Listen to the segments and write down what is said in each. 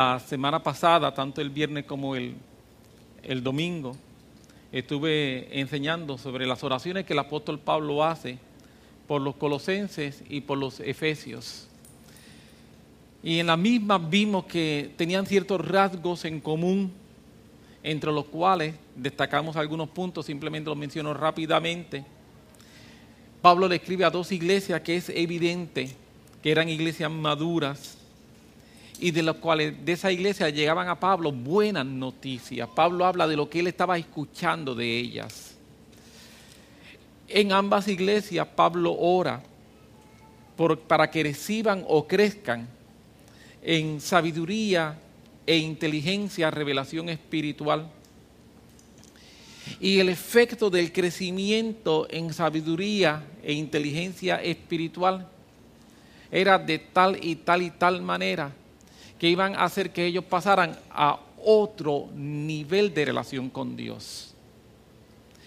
La semana pasada, tanto el viernes como el, el domingo, estuve enseñando sobre las oraciones que el apóstol Pablo hace por los colosenses y por los efesios. Y en la misma vimos que tenían ciertos rasgos en común, entre los cuales destacamos algunos puntos, simplemente los menciono rápidamente. Pablo le escribe a dos iglesias que es evidente que eran iglesias maduras, y de los cuales de esa iglesia llegaban a Pablo buenas noticias. Pablo habla de lo que él estaba escuchando de ellas. En ambas iglesias Pablo ora por, para que reciban o crezcan en sabiduría e inteligencia, revelación espiritual. Y el efecto del crecimiento en sabiduría e inteligencia espiritual era de tal y tal y tal manera que iban a hacer que ellos pasaran a otro nivel de relación con Dios.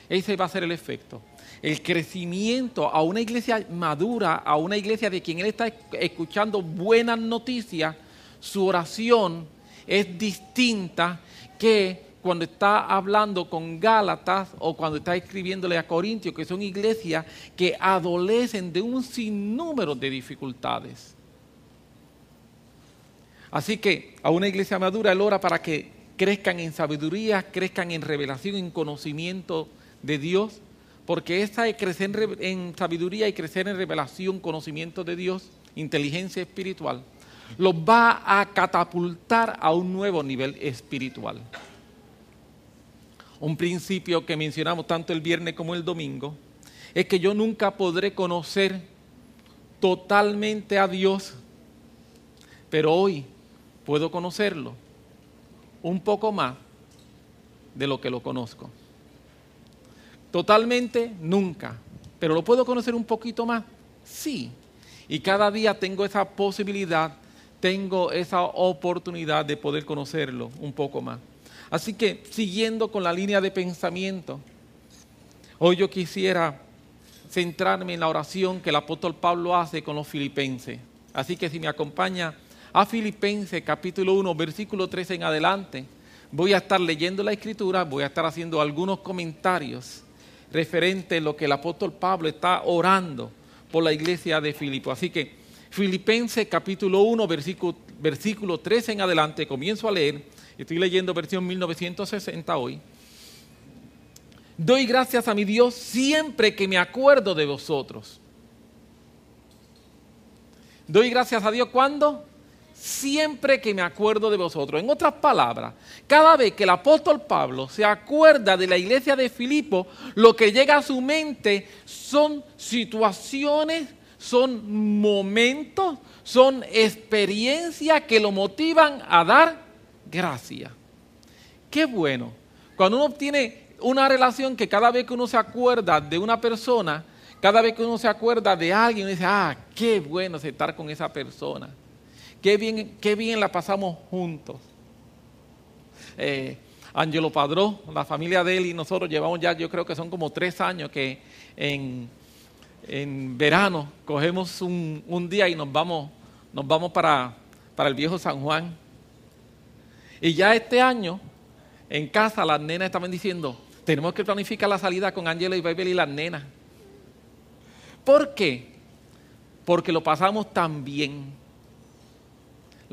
Ese va a ser el efecto. El crecimiento a una iglesia madura, a una iglesia de quien él está escuchando buenas noticias, su oración es distinta que cuando está hablando con Gálatas o cuando está escribiéndole a Corintios, que son iglesias que adolecen de un sinnúmero de dificultades. Así que a una iglesia madura él ora para que crezcan en sabiduría, crezcan en revelación, en conocimiento de Dios, porque esa es crecer en sabiduría y crecer en revelación, conocimiento de Dios, inteligencia espiritual, los va a catapultar a un nuevo nivel espiritual. Un principio que mencionamos tanto el viernes como el domingo es que yo nunca podré conocer totalmente a Dios, pero hoy puedo conocerlo un poco más de lo que lo conozco. Totalmente nunca, pero lo puedo conocer un poquito más, sí. Y cada día tengo esa posibilidad, tengo esa oportunidad de poder conocerlo un poco más. Así que siguiendo con la línea de pensamiento, hoy yo quisiera centrarme en la oración que el apóstol Pablo hace con los filipenses. Así que si me acompaña a Filipenses capítulo 1, versículo 13 en adelante, voy a estar leyendo la escritura, voy a estar haciendo algunos comentarios referentes a lo que el apóstol Pablo está orando por la iglesia de Filipo. Así que Filipenses capítulo 1, versículo, versículo 13 en adelante, comienzo a leer, estoy leyendo versión 1960 hoy. Doy gracias a mi Dios siempre que me acuerdo de vosotros. Doy gracias a Dios cuando siempre que me acuerdo de vosotros. En otras palabras, cada vez que el apóstol Pablo se acuerda de la iglesia de Filipo, lo que llega a su mente son situaciones, son momentos, son experiencias que lo motivan a dar gracia. Qué bueno. Cuando uno tiene una relación que cada vez que uno se acuerda de una persona, cada vez que uno se acuerda de alguien, uno dice, ah, qué bueno estar con esa persona Qué bien, qué bien la pasamos juntos. Eh, Angelo Padró, la familia de él y nosotros llevamos ya, yo creo que son como tres años que en, verano cogemos un, día y nos vamos, nos vamos para, para el viejo San Juan. Y ya este año, en casa, las nenas estaban diciendo, tenemos que planificar la salida con Angelo y Babel y las nenas. ¿Por qué? Porque lo pasamos tan bien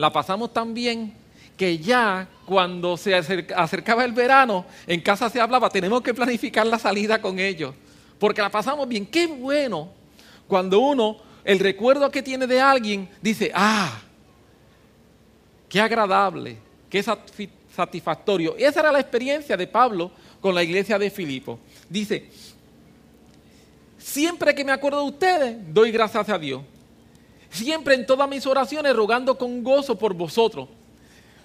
la pasamos tan bien que ya cuando se acercaba el verano, en casa se hablaba, tenemos que planificar la salida con ellos, porque la pasamos bien. Qué bueno cuando uno, el recuerdo que tiene de alguien, dice, ah, qué agradable, qué satisfactorio. Esa era la experiencia de Pablo con la iglesia de Filipo. Dice, siempre que me acuerdo de ustedes, doy gracias a Dios siempre en todas mis oraciones rogando con gozo por vosotros.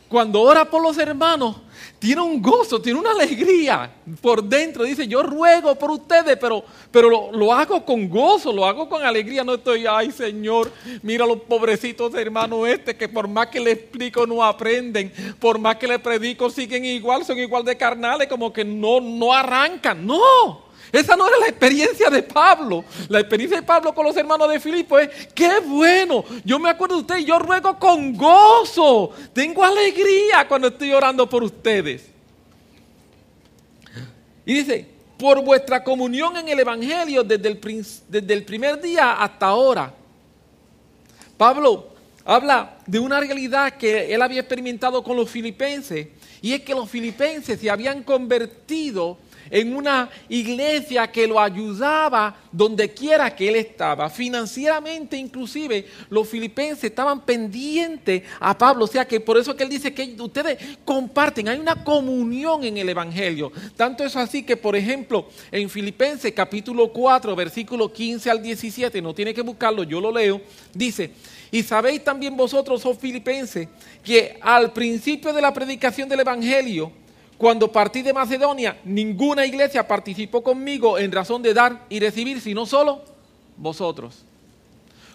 Cuando ora por los hermanos, tiene un gozo, tiene una alegría por dentro. Dice, yo ruego por ustedes, pero, pero lo, hago con gozo, lo hago con alegría. No estoy, ay Señor, mira los pobrecitos hermanos este, que por más que le explico no aprenden, por más que le predico siguen igual, son igual de carnales, como que no, no arrancan. No, Esa no era la experiencia de Pablo. La experiencia de Pablo con los hermanos de Filipo es, qué bueno. Yo me acuerdo de ustedes yo ruego con gozo. Tengo alegría cuando estoy orando por ustedes. Y dice, por vuestra comunión en el Evangelio desde el, desde el primer día hasta ahora. Pablo habla de una realidad que él había experimentado con los filipenses y es que los filipenses se habían convertido en una iglesia que lo ayudaba donde quiera que él estaba. Financieramente inclusive los filipenses estaban pendientes a Pablo. O sea que por eso es que él dice que ustedes comparten, hay una comunión en el Evangelio. Tanto es así que, por ejemplo, en Filipenses capítulo 4, versículo 15 al 17, no tiene que buscarlo, yo lo leo, dice, y sabéis también vosotros, oh filipenses, que al principio de la predicación del Evangelio, cuando partí de Macedonia, ninguna iglesia participó conmigo en razón de dar y recibir, sino solo vosotros.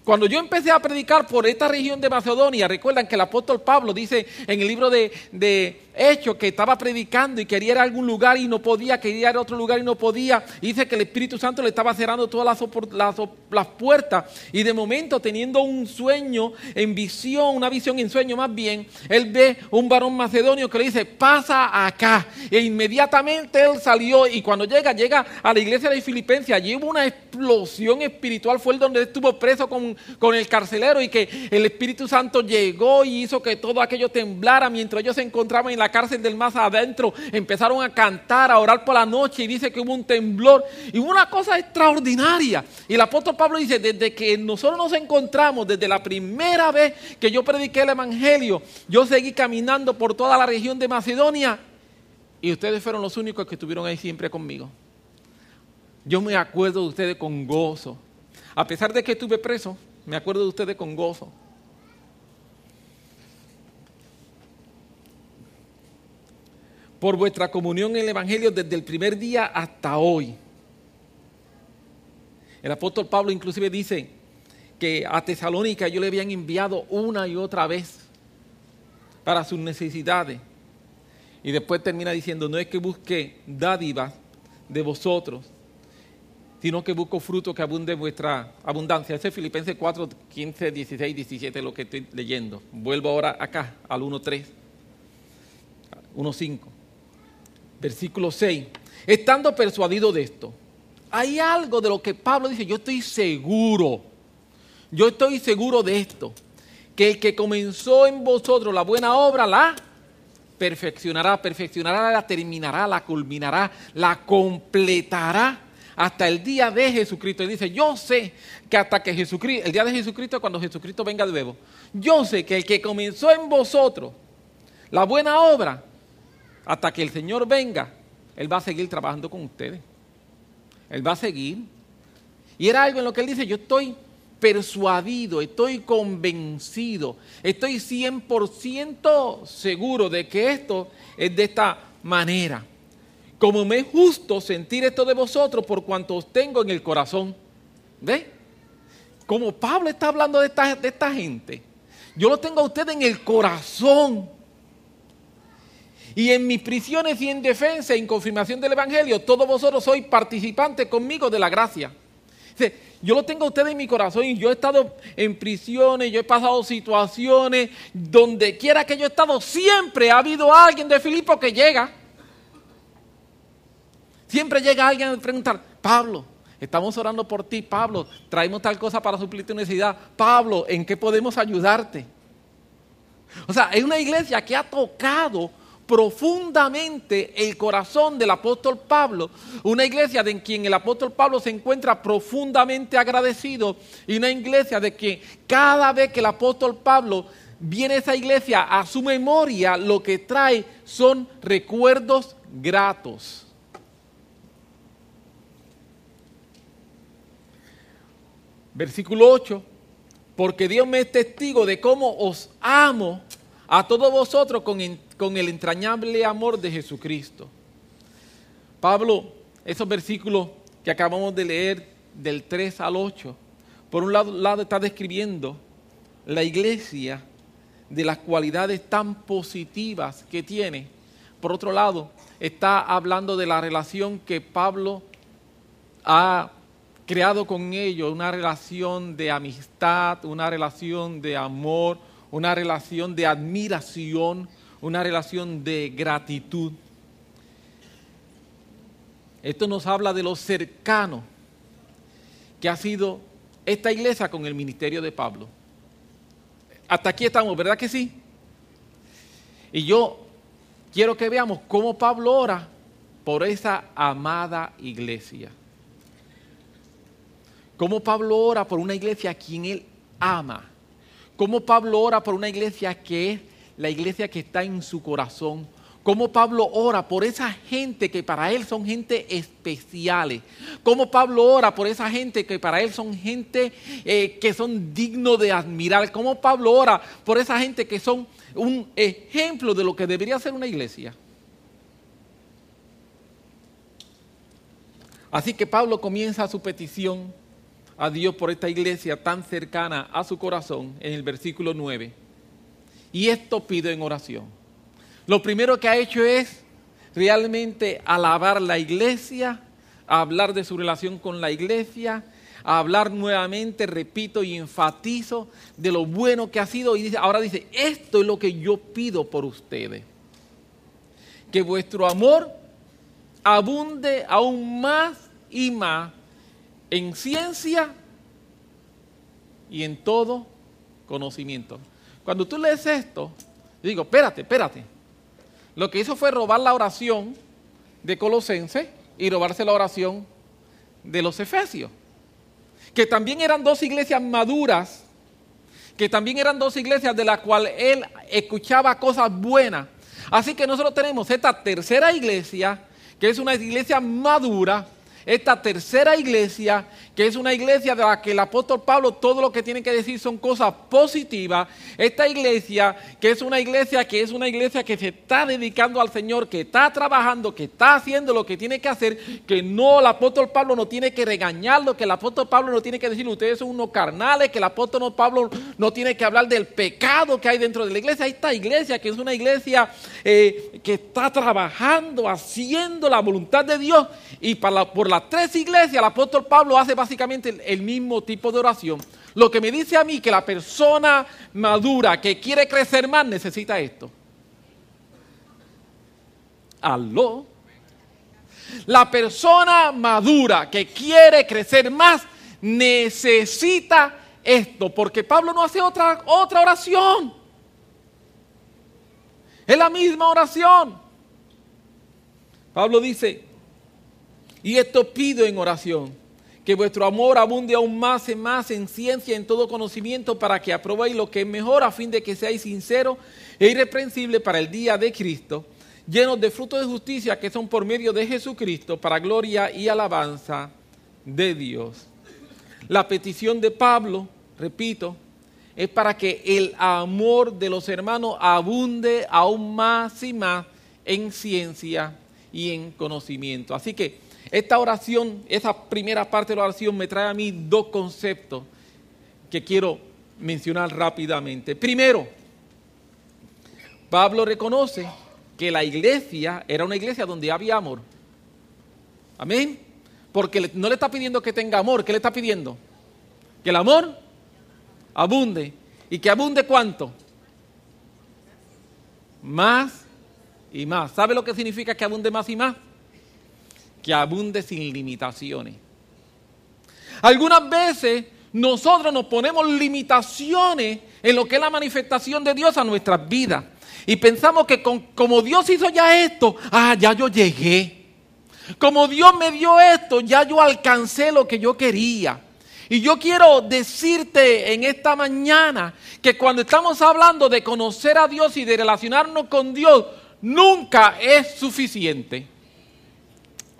Cuando yo empecé a predicar por esta región de Macedonia, recuerdan que el apóstol Pablo dice en el libro de, de hecho que estaba predicando y quería ir a algún lugar y no podía, quería ir a otro lugar y no podía. dice que el Espíritu Santo le estaba cerrando todas las, las, puertas. Y de momento, teniendo un sueño en visión, una visión en sueño más bien, él ve un varón macedonio que le dice, pasa acá. E inmediatamente él salió y cuando llega, llega a la iglesia de Filipenses. Allí hubo una explosión espiritual. Fue el donde estuvo preso con, con el carcelero y que el Espíritu Santo llegó y hizo que todo aquello temblara mientras ellos se encontraban en la cárcel del más adentro, empezaron a cantar, a orar por la noche y dice que hubo un temblor y una cosa extraordinaria. Y el apóstol Pablo dice, desde que nosotros nos encontramos, desde la primera vez que yo prediqué el Evangelio, yo seguí caminando por toda la región de Macedonia y ustedes fueron los únicos que estuvieron ahí siempre conmigo. Yo me acuerdo de ustedes con gozo. A pesar de que estuve preso, me acuerdo de ustedes con gozo. Por vuestra comunión en el Evangelio desde el primer día hasta hoy. El apóstol Pablo inclusive dice que a Tesalónica yo le habían enviado una y otra vez para sus necesidades. Y después termina diciendo, no es que busque dádivas de vosotros, sino que busco fruto que abunde vuestra abundancia. Ese es Filipenses 4, 15, 16, 17, lo que estoy leyendo. Vuelvo ahora acá, al 1.3, 1.5 versículo 6, estando persuadido de esto, hay algo de lo que Pablo dice, yo estoy seguro, yo estoy seguro de esto, que el que comenzó en vosotros la buena obra la perfeccionará, perfeccionará, la terminará, la culminará, la completará hasta el día de Jesucristo. Y dice, yo sé que hasta que Jesucristo, el día de Jesucristo, cuando Jesucristo venga de nuevo, yo sé que el que comenzó en vosotros la buena obra, hasta que el Señor venga, Él va a seguir trabajando con ustedes. Él va a seguir. Y era algo en lo que Él dice, yo estoy persuadido, estoy convencido, estoy 100% seguro de que esto es de esta manera. Como me es justo sentir esto de vosotros por cuanto os tengo en el corazón. ¿Ve? Como Pablo está hablando de esta, de esta gente, yo lo tengo a ustedes en el corazón. Y en mis prisiones y en defensa y en confirmación del Evangelio, todos vosotros sois participantes conmigo de la gracia. Yo lo tengo a ustedes en mi corazón y yo he estado en prisiones, yo he pasado situaciones, donde quiera que yo he estado, siempre ha habido alguien de Filipo que llega. Siempre llega alguien a preguntar, Pablo, estamos orando por ti, Pablo, traemos tal cosa para suplir tu necesidad. Pablo, ¿en qué podemos ayudarte? O sea, es una iglesia que ha tocado profundamente el corazón del apóstol Pablo, una iglesia de quien el apóstol Pablo se encuentra profundamente agradecido y una iglesia de que cada vez que el apóstol Pablo viene a esa iglesia a su memoria, lo que trae son recuerdos gratos. Versículo 8, porque Dios me es testigo de cómo os amo a todos vosotros con con el entrañable amor de Jesucristo. Pablo, esos versículos que acabamos de leer del 3 al 8, por un lado, lado está describiendo la iglesia de las cualidades tan positivas que tiene. Por otro lado, está hablando de la relación que Pablo ha creado con ellos una relación de amistad, una relación de amor, una relación de admiración, una relación de gratitud. Esto nos habla de lo cercano que ha sido esta iglesia con el ministerio de Pablo. Hasta aquí estamos, ¿verdad que sí? Y yo quiero que veamos cómo Pablo ora por esa amada iglesia. Cómo Pablo ora por una iglesia a quien él ama. Cómo Pablo ora por una iglesia que es la iglesia que está en su corazón. Cómo Pablo ora por esa gente que para él son gente especiales. Cómo Pablo ora por esa gente que para él son gente eh, que son dignos de admirar. Cómo Pablo ora por esa gente que son un ejemplo de lo que debería ser una iglesia. Así que Pablo comienza su petición a Dios por esta iglesia tan cercana a su corazón en el versículo 9. Y esto pide en oración. Lo primero que ha hecho es realmente alabar la iglesia, hablar de su relación con la iglesia, hablar nuevamente, repito y enfatizo de lo bueno que ha sido. Y dice, ahora dice, esto es lo que yo pido por ustedes. Que vuestro amor abunde aún más y más en ciencia y en todo conocimiento. Cuando tú lees esto, digo, espérate, espérate. Lo que hizo fue robar la oración de Colosense y robarse la oración de los Efesios. Que también eran dos iglesias maduras, que también eran dos iglesias de las cuales él escuchaba cosas buenas. Así que nosotros tenemos esta tercera iglesia, que es una iglesia madura, esta tercera iglesia, que es una iglesia de la que el apóstol Pablo todo lo que tiene que decir son cosas positivas, esta iglesia, que es una iglesia que es una iglesia que se está dedicando al Señor, que está trabajando, que está haciendo lo que tiene que hacer, que no el apóstol Pablo no tiene que regañarlo, que el apóstol Pablo no tiene que decir ustedes son unos carnales, que el apóstol Pablo no tiene que hablar del pecado que hay dentro de la iglesia. Esta iglesia que es una iglesia eh, que está trabajando, haciendo la voluntad de Dios y por las tres iglesias el apóstol Pablo hace básicamente el, mismo tipo de oración. Lo que me dice a mí que la persona madura que quiere crecer más necesita esto. Aló. La persona madura que quiere crecer más necesita esto, porque Pablo no hace otra, otra oración. Es la misma oración. Pablo dice, y esto pido en oración, que vuestro amor abunde aún más y más en ciencia, en todo conocimiento, para que aprobéis lo que es mejor, a fin de que seáis sinceros e irreprensibles para el día de Cristo, llenos de frutos de justicia que son por medio de Jesucristo, para gloria y alabanza de Dios. La petición de Pablo, repito, es para que el amor de los hermanos abunde aún más y más en ciencia y en conocimiento. Así que esta oración, esa primera parte de la oración me trae a mí dos conceptos que quiero mencionar rápidamente. Primero, Pablo reconoce que la iglesia era una iglesia donde había amor. Amén. Porque no le está pidiendo que tenga amor, ¿qué le está pidiendo? Que el amor abunde. ¿Y que abunde cuánto? Más y más. ¿Sabe lo que significa que abunde más y más? Que abunde sin limitaciones. Algunas veces nosotros nos ponemos limitaciones en lo que es la manifestación de Dios a nuestras vidas. Y pensamos que como Dios hizo ya esto, ah, ya yo llegué. Como Dios me dio esto, ya yo alcancé lo que yo quería. Y yo quiero decirte en esta mañana que cuando estamos hablando de conocer a Dios y de relacionarnos con Dios, nunca es suficiente.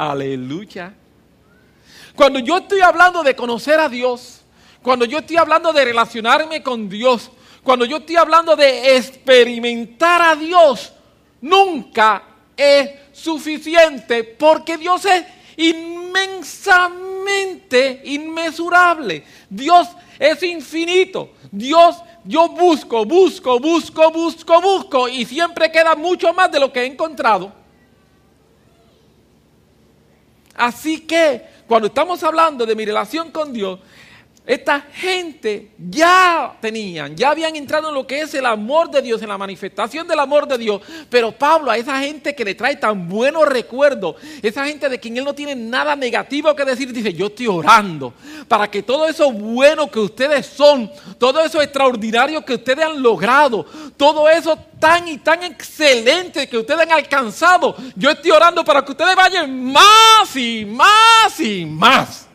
Aleluya. Cuando yo estoy hablando de conocer a Dios, cuando yo estoy hablando de relacionarme con Dios, cuando yo estoy hablando de experimentar a Dios, nunca es suficiente porque Dios es inmensamente inmesurable. Dios es infinito. Dios, yo busco, busco, busco, busco, busco y siempre queda mucho más de lo que he encontrado. Así que cuando estamos hablando de mi relación con Dios, esta gente ya tenían, ya habían entrado en lo que es el amor de Dios, en la manifestación del amor de Dios. Pero Pablo, a esa gente que le trae tan buenos recuerdos, esa gente de quien él no tiene nada negativo que decir, dice, yo estoy orando para que todo eso bueno que ustedes son, todo eso extraordinario que ustedes han logrado, todo eso tan y tan excelente que ustedes han alcanzado, yo estoy orando para que ustedes vayan más y más y más.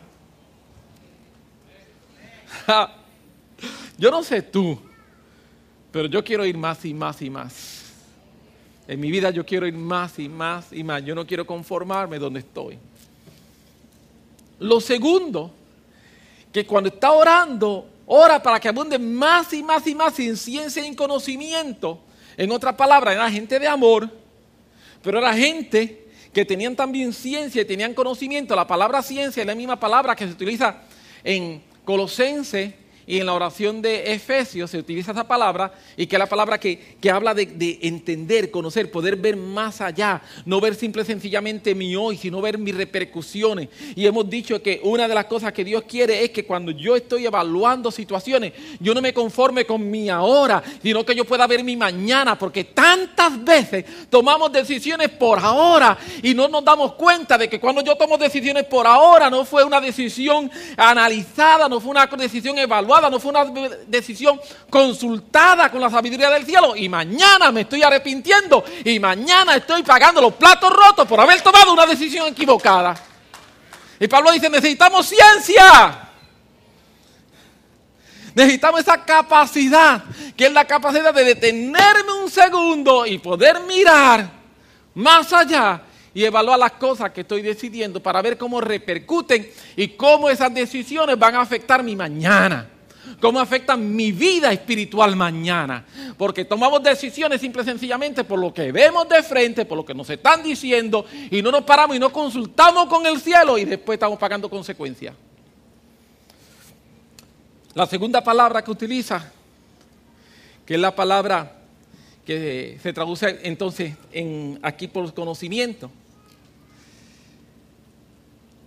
yo no sé tú, pero yo quiero ir más y más y más. En mi vida yo quiero ir más y más y más. Yo no quiero conformarme donde estoy. Lo segundo, que cuando está orando, ora para que abunde más y más y más en ciencia y en conocimiento. En otras palabras, era gente de amor, pero era gente que tenían también ciencia y tenían conocimiento. La palabra ciencia es la misma palabra que se utiliza en Colosense y en la oración de Efesios se utiliza esa palabra y que es la palabra que, habla de, entender, conocer, poder ver más allá, no ver simple y sencillamente mi hoy, sino ver mis repercusiones. Y hemos dicho que una de las cosas que Dios quiere es que cuando yo estoy evaluando situaciones, yo no me conforme con mi ahora, sino que yo pueda ver mi mañana, porque tantas veces tomamos decisiones por ahora y no nos damos cuenta de que cuando yo tomo decisiones por ahora no fue una decisión analizada, no fue una decisión evaluada no fue una decisión consultada con la sabiduría del cielo. Y mañana me estoy arrepintiendo y mañana estoy pagando los platos rotos por haber tomado una decisión equivocada. Y Pablo dice, necesitamos ciencia. Necesitamos esa capacidad, que es la capacidad de detenerme un segundo y poder mirar más allá y evaluar las cosas que estoy decidiendo para ver cómo repercuten y cómo esas decisiones van a afectar mi mañana cómo afecta mi vida espiritual mañana. Porque tomamos decisiones simple y sencillamente por lo que vemos de frente, por lo que nos están diciendo, y no nos paramos y no consultamos con el cielo y después estamos pagando consecuencias. La segunda palabra que utiliza, que es la palabra que se traduce entonces en, aquí por conocimiento,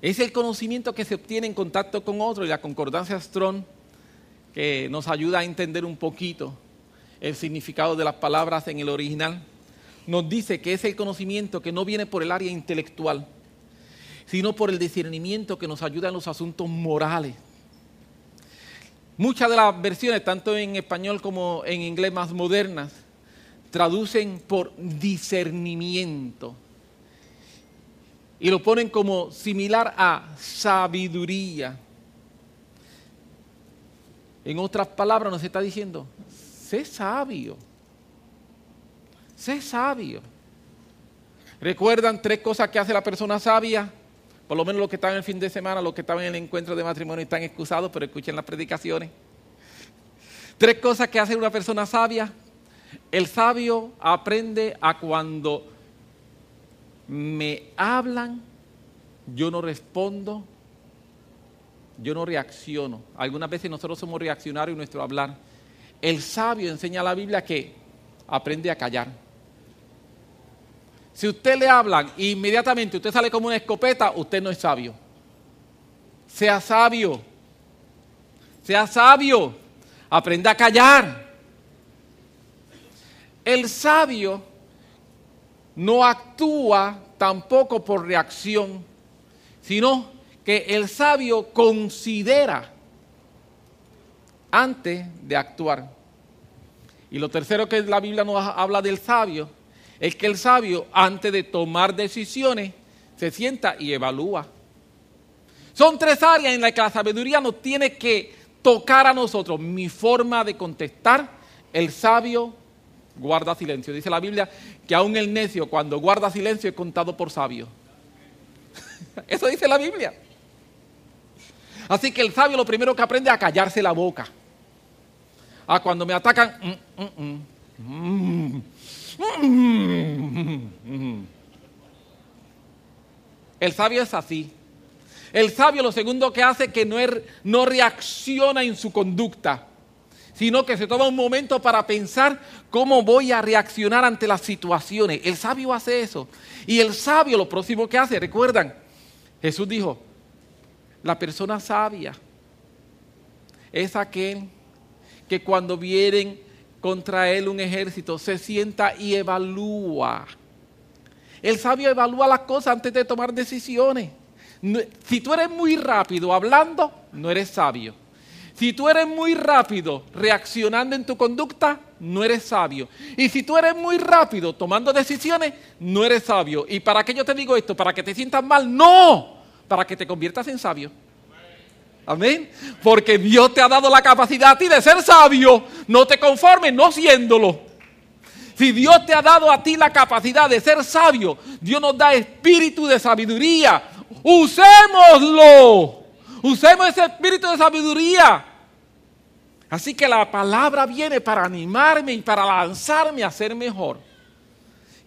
es el conocimiento que se obtiene en contacto con otro y la concordancia Strong nos ayuda a entender un poquito el significado de las palabras en el original, nos dice que es el conocimiento que no viene por el área intelectual, sino por el discernimiento que nos ayuda en los asuntos morales. Muchas de las versiones, tanto en español como en inglés más modernas, traducen por discernimiento y lo ponen como similar a sabiduría. En otras palabras nos está diciendo, sé sabio. Sé sabio. ¿Recuerdan tres cosas que hace la persona sabia? Por lo menos los que estaban el fin de semana, los que estaban en el encuentro de matrimonio están excusados, pero escuchen las predicaciones. Tres cosas que hace una persona sabia. El sabio aprende a cuando me hablan, yo no respondo, yo no reacciono. Algunas veces nosotros somos reaccionarios en nuestro hablar. El sabio enseña a la Biblia que aprende a callar. Si usted le hablan e inmediatamente usted sale como una escopeta, usted no es sabio. Sea sabio. Sea sabio. Aprenda a callar. El sabio no actúa tampoco por reacción, sino que el sabio considera antes de actuar. Y lo tercero que la Biblia nos habla del sabio es que el sabio antes de tomar decisiones se sienta y evalúa. Son tres áreas en las que la sabiduría nos tiene que tocar a nosotros. Mi forma de contestar, el sabio guarda silencio. Dice la Biblia que aún el necio cuando guarda silencio es contado por sabio. Eso dice la Biblia. Así que el sabio lo primero que aprende es a callarse la boca. A ah, cuando me atacan, mm, mm, mm, el sabio es así. El sabio lo segundo que hace es que no, no reacciona en su conducta, sino que se toma un momento para pensar cómo voy a reaccionar ante las situaciones. El sabio hace eso. Y el sabio lo próximo que hace, recuerdan, Jesús dijo, la persona sabia es aquel que cuando vienen contra él un ejército se sienta y evalúa. El sabio evalúa las cosas antes de tomar decisiones. Si tú eres muy rápido hablando, no eres sabio. Si tú eres muy rápido reaccionando en tu conducta, no eres sabio. Y si tú eres muy rápido tomando decisiones, no eres sabio. ¿Y para qué yo te digo esto? ¿Para que te sientas mal? No, para que te conviertas en sabio. Amén. Porque Dios te ha dado la capacidad a ti de ser sabio. No te conformes no siéndolo. Si Dios te ha dado a ti la capacidad de ser sabio, Dios nos da espíritu de sabiduría. Usémoslo. Usemos ese espíritu de sabiduría. Así que la palabra viene para animarme y para lanzarme a ser mejor.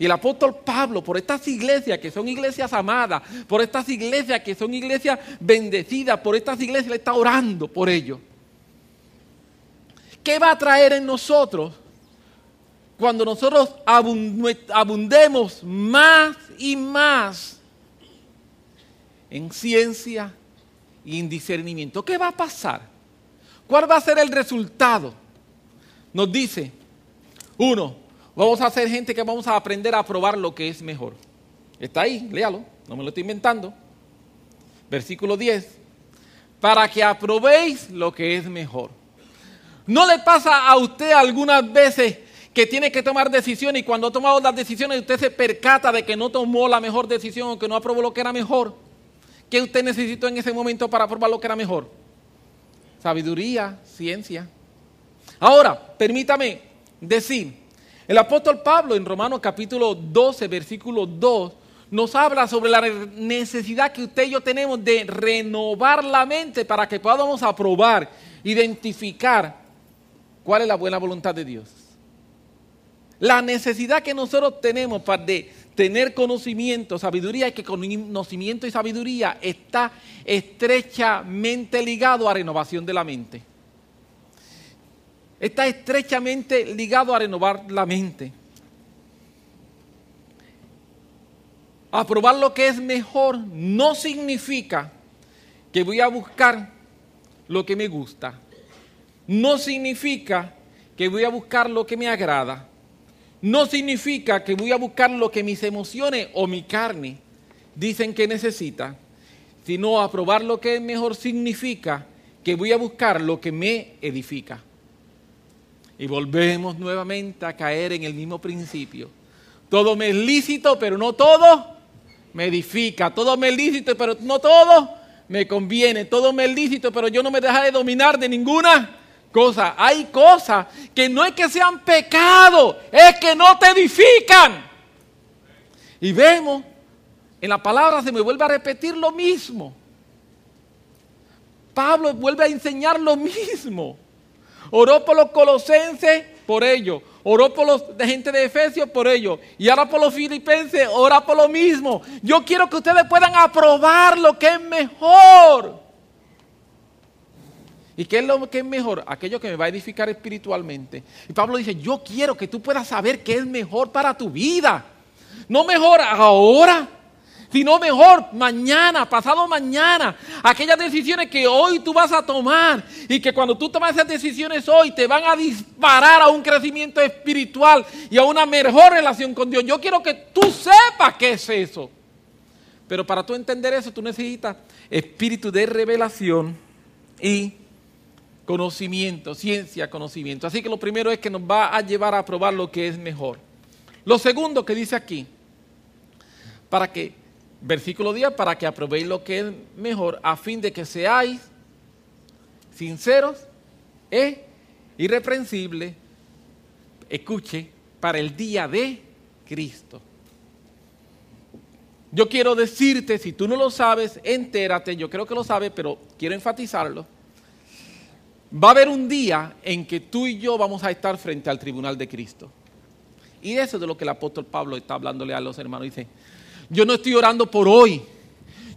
Y el apóstol Pablo, por estas iglesias que son iglesias amadas, por estas iglesias que son iglesias bendecidas, por estas iglesias, le está orando por ello. ¿Qué va a traer en nosotros cuando nosotros abundemos más y más en ciencia y en discernimiento? ¿Qué va a pasar? ¿Cuál va a ser el resultado? Nos dice, uno, vamos a ser gente que vamos a aprender a probar lo que es mejor. Está ahí, léalo, no me lo estoy inventando. Versículo 10, para que aprobéis lo que es mejor. ¿No le pasa a usted algunas veces que tiene que tomar decisiones y cuando ha tomado las decisiones usted se percata de que no tomó la mejor decisión o que no aprobó lo que era mejor? ¿Qué usted necesitó en ese momento para aprobar lo que era mejor? sabiduría, ciencia. Ahora, permítame decir, el apóstol Pablo en Romanos capítulo 12, versículo 2, nos habla sobre la necesidad que usted y yo tenemos de renovar la mente para que podamos aprobar, identificar cuál es la buena voluntad de Dios. La necesidad que nosotros tenemos para de tener conocimiento, sabiduría, y que conocimiento y sabiduría está estrechamente ligado a renovación de la mente. Está estrechamente ligado a renovar la mente. Aprobar lo que es mejor no significa que voy a buscar lo que me gusta. No significa que voy a buscar lo que me agrada no significa que voy a buscar lo que mis emociones o mi carne dicen que necesita, sino aprobar lo que es mejor significa que voy a buscar lo que me edifica. Y volvemos nuevamente a caer en el mismo principio. Todo me es lícito, pero no todo me edifica. Todo me es lícito, pero no todo me conviene. Todo me es lícito, pero yo no me dejaré dominar de ninguna cosas. Hay cosas que no es que sean pecado, es que no te edifican. Y vemos, en la palabra se me vuelve a repetir lo mismo. Pablo vuelve a enseñar lo mismo. Oró por los colosenses por ello. Oró por los de gente de Efesios por ello. Y ahora por los filipenses, ora por lo mismo. Yo quiero que ustedes puedan aprobar lo que es mejor. ¿Y qué es lo que es mejor? Aquello que me va a edificar espiritualmente. Y Pablo dice, yo quiero que tú puedas saber qué es mejor para tu vida. No mejor ahora, sino mejor mañana, pasado mañana. Aquellas decisiones que hoy tú vas a tomar y que cuando tú tomas esas decisiones hoy te van a disparar a un crecimiento espiritual y a una mejor relación con Dios. Yo quiero que tú sepas qué es eso. Pero para tú entender eso, tú necesitas espíritu de revelación y conocimiento, ciencia, conocimiento. Así que lo primero es que nos va a llevar a probar lo que es mejor. Lo segundo que dice aquí, para que, versículo 10, para que aprobéis lo que es mejor, a fin de que seáis sinceros e irreprensibles, escuche, para el día de Cristo. Yo quiero decirte, si tú no lo sabes, entérate, yo creo que lo sabes, pero quiero enfatizarlo Va a haber un día en que tú y yo vamos a estar frente al tribunal de Cristo. Y eso es de lo que el apóstol Pablo está hablándole a los hermanos. Dice, yo no estoy orando por hoy.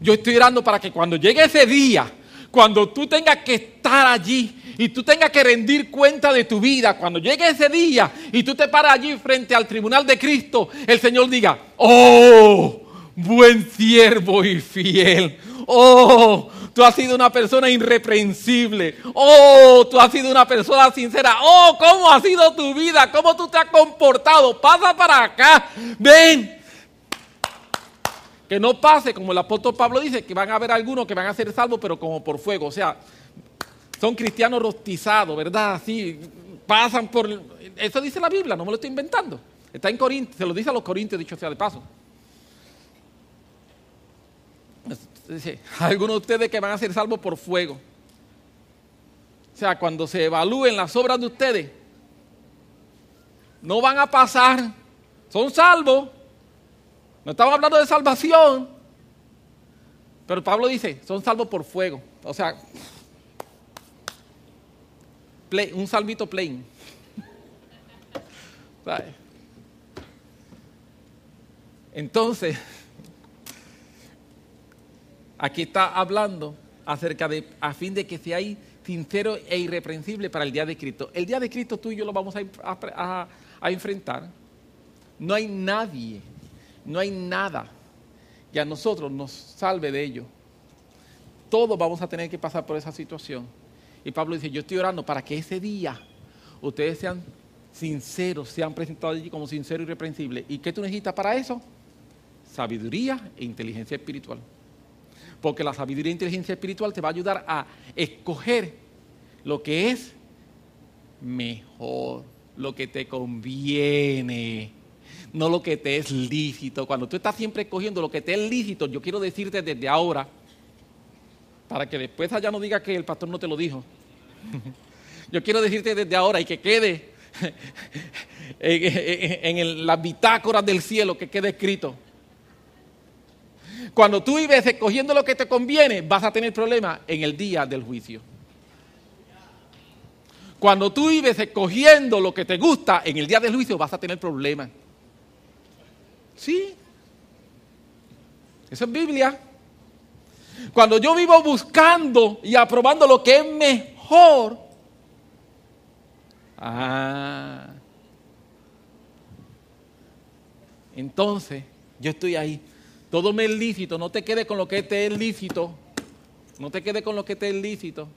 Yo estoy orando para que cuando llegue ese día, cuando tú tengas que estar allí y tú tengas que rendir cuenta de tu vida, cuando llegue ese día y tú te paras allí frente al tribunal de Cristo, el Señor diga, oh, buen siervo y fiel. Oh, tú has sido una persona irreprensible. Oh, tú has sido una persona sincera. Oh, ¿cómo ha sido tu vida? ¿Cómo tú te has comportado? Pasa para acá. Ven. Que no pase, como el apóstol Pablo dice, que van a haber algunos que van a ser salvos, pero como por fuego. O sea, son cristianos rostizados, ¿verdad? Así, pasan por... Eso dice la Biblia, no me lo estoy inventando. Está en Corintios, se lo dice a los Corintios, dicho sea de paso. Algunos de ustedes que van a ser salvos por fuego. O sea, cuando se evalúen las obras de ustedes, no van a pasar, son salvos. No estamos hablando de salvación. Pero Pablo dice, son salvos por fuego. O sea, un salvito plain. Entonces, aquí está hablando acerca de, a fin de que seáis sincero e irreprensible para el día de Cristo. El día de Cristo tú y yo lo vamos a, a enfrentar. No hay nadie, no hay nada que a nosotros nos salve de ello. Todos vamos a tener que pasar por esa situación. Y Pablo dice, yo estoy orando para que ese día ustedes sean sinceros, sean presentados allí como sinceros y irreprensibles. ¿Y qué tú necesitas para eso? Sabiduría e inteligencia espiritual. Porque la sabiduría e inteligencia espiritual te va a ayudar a escoger lo que es mejor, lo que te conviene, no lo que te es lícito. Cuando tú estás siempre escogiendo lo que te es lícito, yo quiero decirte desde ahora, para que después allá no diga que el pastor no te lo dijo. Yo quiero decirte desde ahora y que quede en, las bitácoras del cielo, que quede escrito. Cuando tú vives escogiendo lo que te conviene, vas a tener problemas en el día del juicio. Cuando tú vives escogiendo lo que te gusta, en el día del juicio vas a tener problemas. Sí. Eso es Biblia. Cuando yo vivo buscando y aprobando lo que es mejor, ah, entonces yo estoy ahí. Todo me es lícito, no te quedes con lo que te es lícito. No te quedes con lo que te es lícito.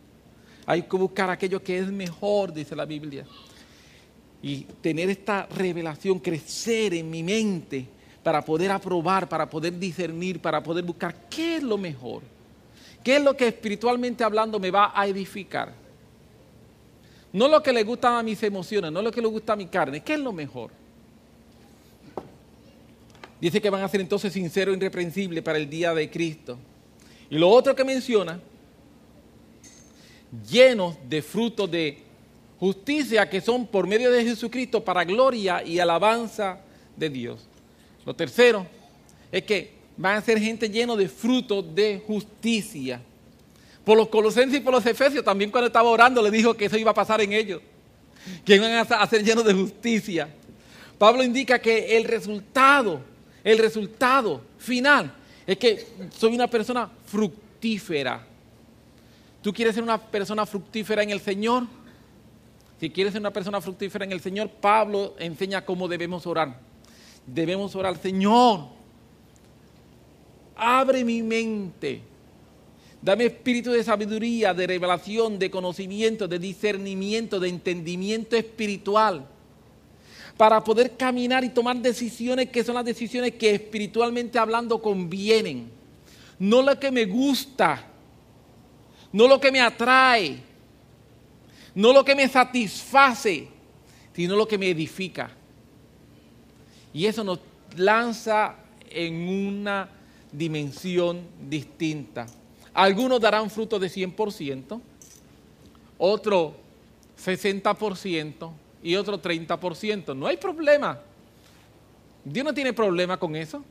Hay que buscar aquello que es mejor, dice la Biblia. Y tener esta revelación, crecer en mi mente para poder aprobar, para poder discernir, para poder buscar qué es lo mejor. ¿Qué es lo que espiritualmente hablando me va a edificar? No lo que le gusta a mis emociones, no lo que le gusta a mi carne, ¿qué es lo mejor? Dice que van a ser entonces sinceros e irreprensibles para el día de Cristo. Y lo otro que menciona, llenos de frutos de justicia que son por medio de Jesucristo para gloria y alabanza de Dios. Lo tercero es que van a ser gente lleno de frutos de justicia. Por los colosenses y por los efesios, también cuando estaba orando le dijo que eso iba a pasar en ellos, que iban a ser llenos de justicia. Pablo indica que el resultado, el resultado final es que soy una persona fructífera. ¿Tú quieres ser una persona fructífera en el Señor? Si quieres ser una persona fructífera en el Señor, Pablo enseña cómo debemos orar debemos orar, Señor, abre mi mente, dame espíritu de sabiduría, de revelación, de conocimiento, de discernimiento, de entendimiento espiritual, para poder caminar y tomar decisiones que son las decisiones que espiritualmente hablando convienen, no lo que me gusta, no lo que me atrae, no lo que me satisface, sino lo que me edifica. Y eso nos lanza en una dimensión distinta. Algunos darán fruto de 100%, otro 60% y otro 30%. No hay problema. Dios no tiene problema con eso.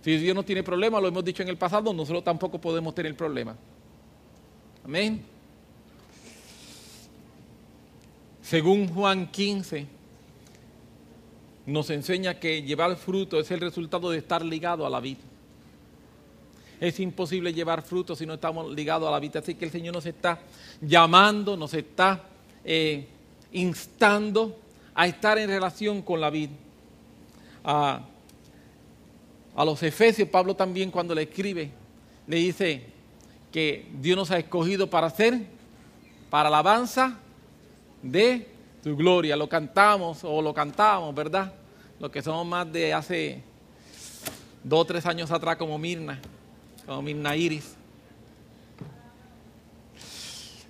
Si Dios no tiene problema, lo hemos dicho en el pasado, nosotros tampoco podemos tener problema. Amén. Según Juan 15, nos enseña que llevar fruto es el resultado de estar ligado a la vida. Es imposible llevar fruto si no estamos ligados a la vida. Así que el Señor nos está llamando, nos está eh, instando a estar en relación con la vida. a los Efesios, Pablo también cuando le escribe, le dice que Dios nos ha escogido para hacer, para alabanza de su gloria. Lo cantamos o lo cantamos, ¿verdad? Los que somos más de hace dos o tres años atrás como Mirna, como Mirna Iris.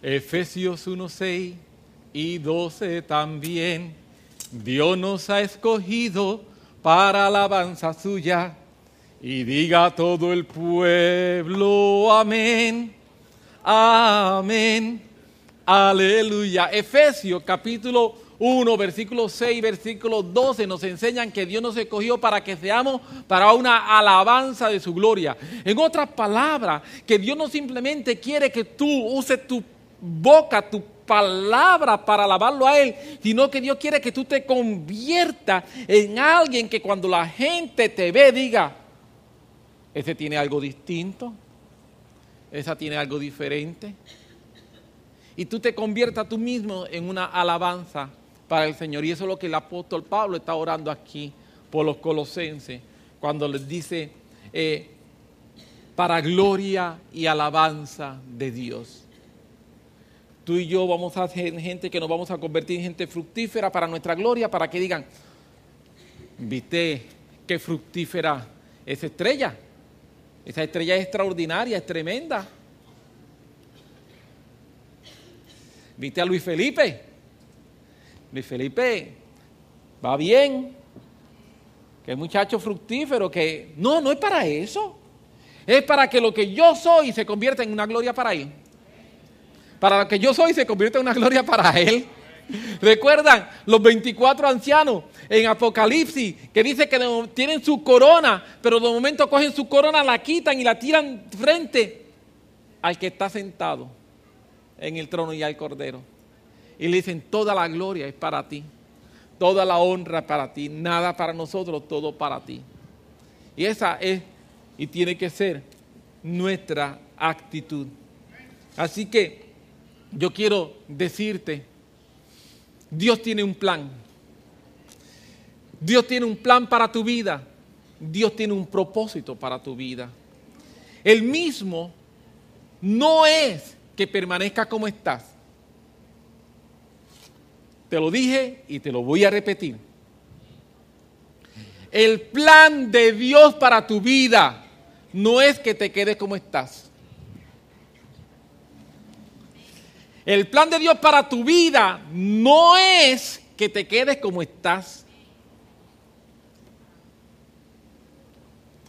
Efesios 1, 6 y 12 también. Dios nos ha escogido para alabanza suya. Y diga todo el pueblo, amén, amén, aleluya. Efesios capítulo 1, versículo 6, versículo 12 nos enseñan que Dios nos escogió para que seamos para una alabanza de su gloria. En otras palabras, que Dios no simplemente quiere que tú uses tu boca, tu palabra para alabarlo a Él, sino que Dios quiere que tú te conviertas en alguien que cuando la gente te ve diga, ese tiene algo distinto, esa tiene algo diferente. Y tú te conviertas tú mismo en una alabanza para el Señor. Y eso es lo que el apóstol Pablo está orando aquí por los colosenses, cuando les dice, eh, para gloria y alabanza de Dios tú y yo vamos a ser gente que nos vamos a convertir en gente fructífera para nuestra gloria, para que digan, viste qué fructífera esa estrella. Esa estrella es extraordinaria, es tremenda. ¿Viste a Luis Felipe? Luis Felipe va bien, que es muchacho fructífero, que no, no es para eso. Es para que lo que yo soy se convierta en una gloria para él para lo que yo soy se convierte en una gloria para Él. ¿Recuerdan los 24 ancianos en Apocalipsis que dice que tienen su corona, pero de momento cogen su corona, la quitan y la tiran frente al que está sentado en el trono y al cordero? Y le dicen, toda la gloria es para ti, toda la honra para ti, nada para nosotros, todo para ti. Y esa es y tiene que ser nuestra actitud. Así que yo quiero decirte, Dios tiene un plan. Dios tiene un plan para tu vida. Dios tiene un propósito para tu vida. El mismo no es que permanezca como estás. Te lo dije y te lo voy a repetir. El plan de Dios para tu vida no es que te quedes como estás. El plan de Dios para tu vida no es que te quedes como estás.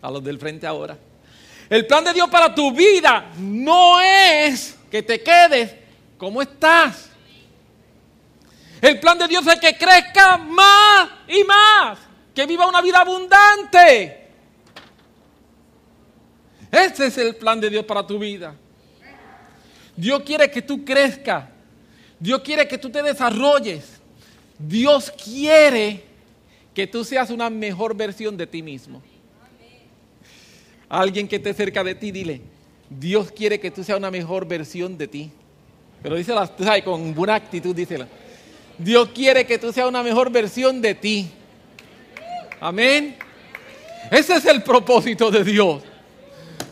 A los del frente ahora. El plan de Dios para tu vida no es que te quedes como estás. El plan de Dios es que crezca más y más, que viva una vida abundante. Ese es el plan de Dios para tu vida. Dios quiere que tú crezcas. Dios quiere que tú te desarrolles. Dios quiere que tú seas una mejor versión de ti mismo. Alguien que esté cerca de ti, dile, Dios quiere que tú seas una mejor versión de ti. Pero dísela con buena actitud, dísela. Dios quiere que tú seas una mejor versión de ti. Amén. Ese es el propósito de Dios.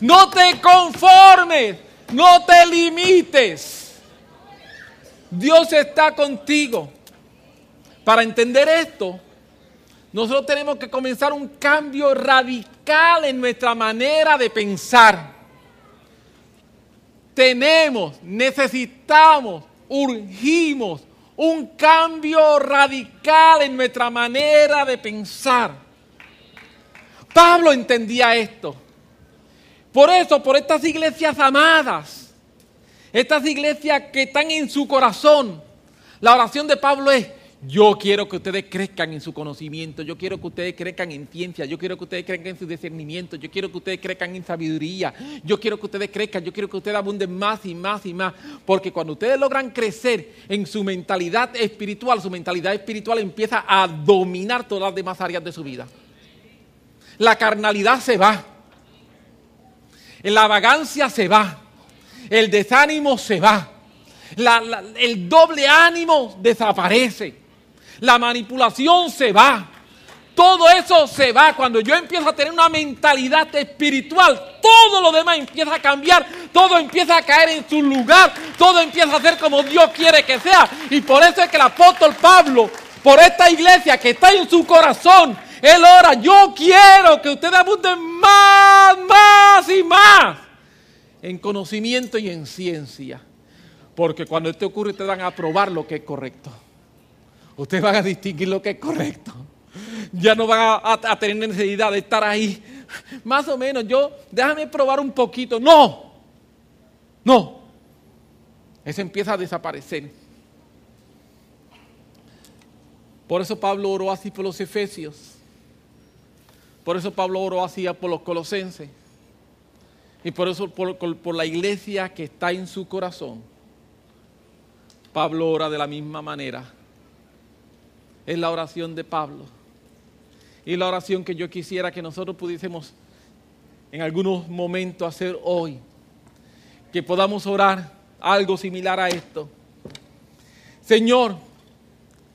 No te conformes no te limites. Dios está contigo. Para entender esto, nosotros tenemos que comenzar un cambio radical en nuestra manera de pensar. Tenemos, necesitamos, urgimos un cambio radical en nuestra manera de pensar. Pablo entendía esto. Por eso, por estas iglesias amadas, estas iglesias que están en su corazón, la oración de Pablo es, yo quiero que ustedes crezcan en su conocimiento, yo quiero que ustedes crezcan en ciencia, yo quiero que ustedes crezcan en su discernimiento, yo quiero que ustedes crezcan en sabiduría, yo quiero que ustedes crezcan, yo quiero que ustedes abunden más y más y más, porque cuando ustedes logran crecer en su mentalidad espiritual, su mentalidad espiritual empieza a dominar todas las demás áreas de su vida. La carnalidad se va la vagancia se va, el desánimo se va, el doble ánimo desaparece, la manipulación se va. todo eso se va. Cuando yo empiezo a tener una mentalidad espiritual, todo lo demás empieza a cambiar, todo empieza a caer en su lugar, todo empieza a ser como Dios quiere que sea. Y por eso es que el apóstol Pablo, por esta iglesia que está en su corazón, él ora, yo quiero que ustedes abunden más, más y más en conocimiento y en ciencia. Porque cuando esto ocurre, ustedes van a probar lo que es correcto. Ustedes van a distinguir lo que es correcto ya no van a, tener necesidad de estar ahí. Más o menos, yo, déjame probar un poquito. No, no. Eso empieza a desaparecer. Por eso Pablo oró así por los efesios. Por eso Pablo oró así por los colosenses. Y por eso por, por la iglesia que está en su corazón. Pablo ora de la misma manera. Es la oración de Pablo y la oración que yo quisiera que nosotros pudiésemos en algunos momentos hacer hoy. Que podamos orar algo similar a esto. Señor,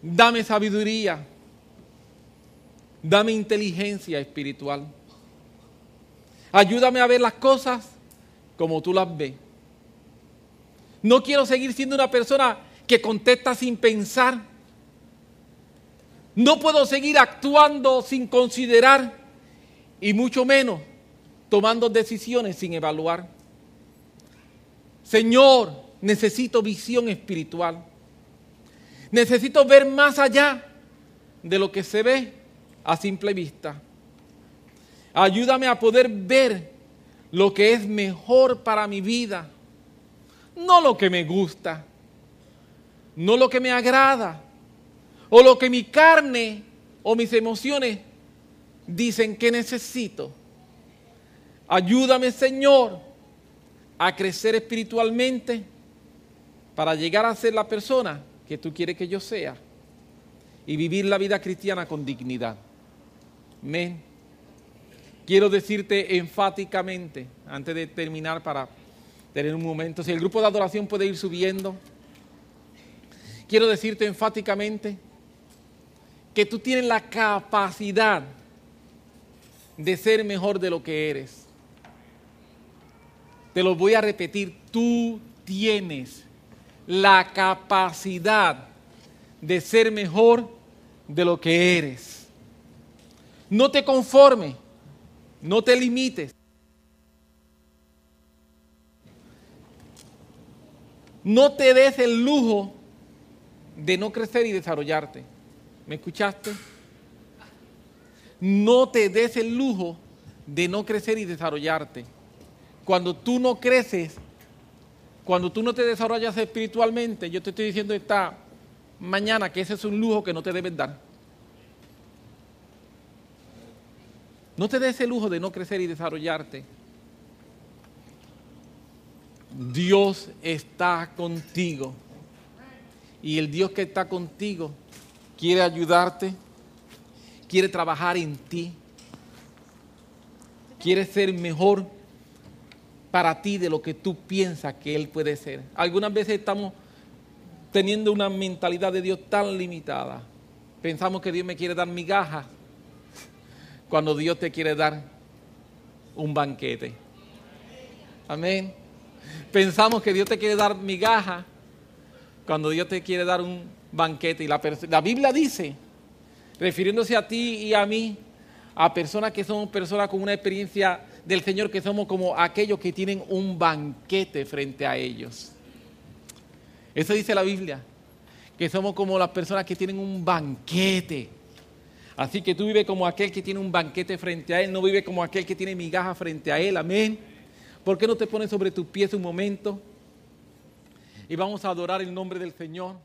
dame sabiduría, dame inteligencia espiritual. Ayúdame a ver las cosas como tú las ves. No quiero seguir siendo una persona que contesta sin pensar no puedo seguir actuando sin considerar y mucho menos tomando decisiones sin evaluar. Señor, necesito visión espiritual. Necesito ver más allá de lo que se ve a simple vista. Ayúdame a poder ver lo que es mejor para mi vida, no lo que me gusta, no lo que me agrada, o lo que mi carne o mis emociones dicen que necesito. Ayúdame, Señor, a crecer espiritualmente para llegar a ser la persona que tú quieres que yo sea y vivir la vida cristiana con dignidad. Amén. Quiero decirte enfáticamente, antes de terminar para tener un momento, si el grupo de adoración puede ir subiendo, quiero decirte enfáticamente que tú tienes la capacidad de ser mejor de lo que eres. Te lo voy a repetir, tú tienes la capacidad de ser mejor de lo que eres. No te conformes, no te limites. No te des el lujo de no crecer y desarrollarte. ¿Me escuchaste? No te des el lujo de no crecer y desarrollarte. Cuando tú no creces, cuando tú no te desarrollas espiritualmente, yo te estoy diciendo esta mañana que ese es un lujo que no te debes dar. No te des el lujo de no crecer y desarrollarte. Dios está contigo. Y el Dios que está contigo quiere ayudarte, quiere trabajar en ti, quiere ser mejor para ti de lo que tú piensas que Él puede ser. Algunas veces estamos teniendo una mentalidad de Dios tan limitada. Pensamos que Dios me quiere dar migajas cuando Dios te quiere dar un banquete. Amén. Pensamos que Dios te quiere dar migajas cuando Dios te quiere dar un banquete. Y la, la Biblia dice, refiriéndose a ti y a mí, a personas que somos personas con una experiencia del Señor, que somos como aquellos que tienen un banquete frente a ellos. Eso dice la Biblia, que somos como las personas que tienen un banquete. Así que tú vives como aquel que tiene un banquete frente a Él, no vive como aquel que tiene migaja frente a Él, amén. ¿Por qué no te pones sobre tus pies un momento? Y vamos a adorar el nombre del Señor.